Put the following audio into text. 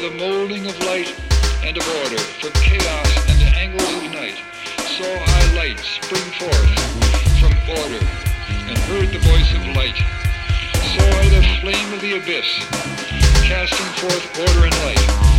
the molding of light and of order, from chaos and the angles of night, saw I light spring forth from order, and heard the voice of light. Saw I the flame of the abyss, casting forth order and light.